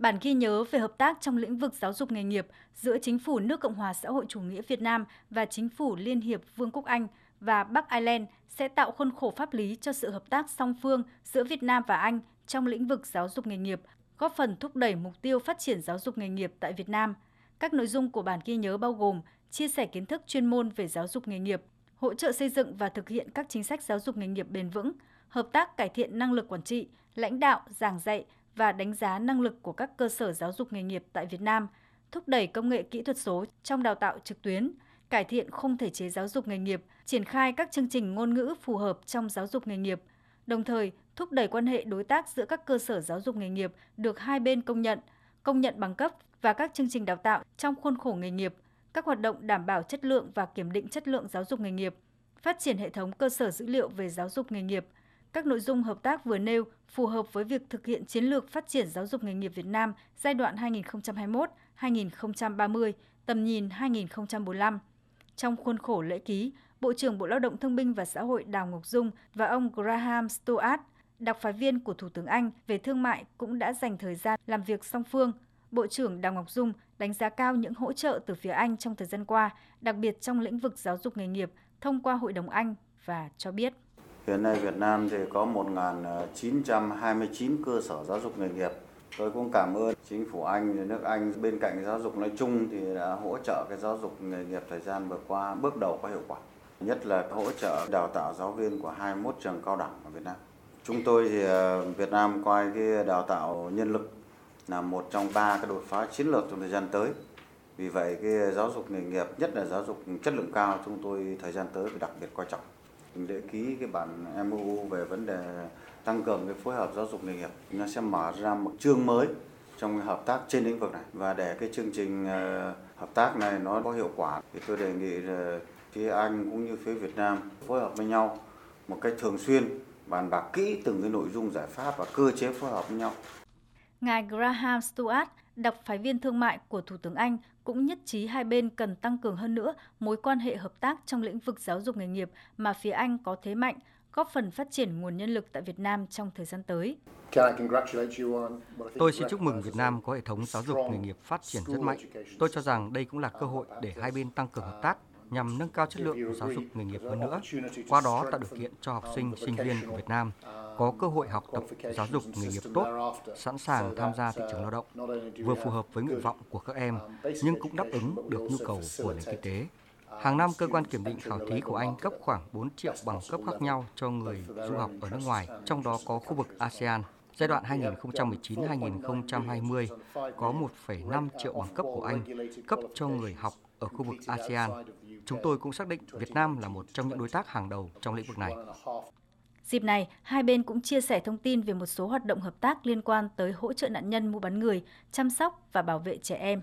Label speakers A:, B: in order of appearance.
A: Bản ghi nhớ về hợp tác trong lĩnh vực giáo dục nghề nghiệp giữa Chính phủ nước Cộng hòa xã hội chủ nghĩa Việt Nam và Chính phủ Liên hiệp Vương quốc Anh và Bắc Ireland sẽ tạo khuôn khổ pháp lý cho sự hợp tác song phương giữa Việt Nam và Anh trong lĩnh vực giáo dục nghề nghiệp, góp phần thúc đẩy mục tiêu phát triển giáo dục nghề nghiệp tại Việt Nam. Các nội dung của bản ghi nhớ bao gồm chia sẻ kiến thức chuyên môn về giáo dục nghề nghiệp, hỗ trợ xây dựng và thực hiện các chính sách giáo dục nghề nghiệp bền vững, hợp tác cải thiện năng lực quản trị, lãnh đạo, giảng dạy và đánh giá năng lực của các cơ sở giáo dục nghề nghiệp tại Việt Nam, thúc đẩy công nghệ kỹ thuật số trong đào tạo trực tuyến, cải thiện khung thể chế giáo dục nghề nghiệp, triển khai các chương trình ngôn ngữ phù hợp trong giáo dục nghề nghiệp, đồng thời thúc đẩy quan hệ đối tác giữa các cơ sở giáo dục nghề nghiệp được hai bên công nhận, công nhận bằng cấp và các chương trình đào tạo trong khuôn khổ nghề nghiệp, các hoạt động đảm bảo chất lượng và kiểm định chất lượng giáo dục nghề nghiệp, phát triển hệ thống cơ sở dữ liệu về giáo dục nghề nghiệp. Các nội dung hợp tác vừa nêu phù hợp với việc thực hiện chiến lược phát triển giáo dục nghề nghiệp Việt Nam giai đoạn 2021-2030, tầm nhìn 2045. Trong khuôn khổ lễ ký, Bộ trưởng Bộ Lao động Thương binh và Xã hội Đào Ngọc Dung và ông Graham stoat đặc phái viên của Thủ tướng Anh về thương mại cũng đã dành thời gian làm việc song phương. Bộ trưởng Đào Ngọc Dung đánh giá cao những hỗ trợ từ phía Anh trong thời gian qua, đặc biệt trong lĩnh vực giáo dục nghề nghiệp thông qua Hội đồng Anh và cho biết.
B: Hiện nay Việt Nam thì có 1.929 ờ, cơ sở giáo dục nghề nghiệp. Tôi cũng cảm ơn chính phủ Anh, nước Anh bên cạnh giáo dục nói chung thì đã hỗ trợ cái giáo dục nghề nghiệp thời gian vừa qua bước đầu có hiệu quả. Nhất là hỗ trợ đào tạo giáo viên của 21 trường cao đẳng ở Việt Nam. Chúng tôi thì ờ, Việt Nam coi cái đào tạo nhân lực là một trong ba cái đột phá chiến lược trong thời gian tới. Vì vậy cái giáo dục nghề nghiệp, nhất là giáo dục chất lượng cao chúng tôi thời gian tới phải đặc biệt coi trọng. Để ký cái bản MOU về vấn đề tăng cường cái phối hợp giáo dục nghề nghiệp, nó sẽ mở ra một chương mới trong hợp tác trên lĩnh vực này và để cái chương trình ờ, hợp tác này nó có hiệu quả thì tôi đề nghị là phía Anh cũng như phía Việt Nam phối hợp với nhau một cách thường xuyên bàn bạc kỹ từng cái nội dung giải pháp và cơ chế phối hợp với nhau.
A: Ngài Graham Stuart, đặc phái viên thương mại của Thủ tướng Anh, cũng nhất trí hai bên cần tăng cường hơn nữa mối quan hệ hợp tác trong lĩnh vực giáo dục nghề nghiệp mà phía Anh có thế mạnh, góp phần phát triển nguồn nhân lực tại Việt Nam trong thời gian tới.
C: Tôi xin chúc mừng Việt Nam có hệ thống giáo dục nghề nghiệp phát triển rất mạnh. Tôi cho rằng đây cũng là cơ hội để hai bên tăng cường hợp tác nhằm nâng cao chất lượng giáo dục nghề nghiệp hơn nữa, qua đó tạo điều kiện cho học sinh, sinh viên của Việt Nam có cơ hội học tập giáo dục nghề nghiệp tốt, sẵn sàng tham gia thị trường lao động, vừa phù hợp với nguyện vọng của các em, nhưng cũng đáp ứng được nhu cầu của nền kinh tế. Hàng năm, cơ quan kiểm định khảo thí của Anh cấp khoảng 4 triệu bằng cấp khác nhau cho người du học ở nước ngoài, trong đó có khu vực ASEAN. Giai đoạn 2019-2020 có 1,5 triệu bằng cấp của Anh cấp cho người học ở khu vực ASEAN. Chúng tôi cũng xác định Việt Nam là một trong những đối tác hàng đầu trong lĩnh vực này.
A: Dịp này, hai bên cũng chia sẻ thông tin về một số hoạt động hợp tác liên quan tới hỗ trợ nạn nhân mua bán người, chăm sóc và bảo vệ trẻ em.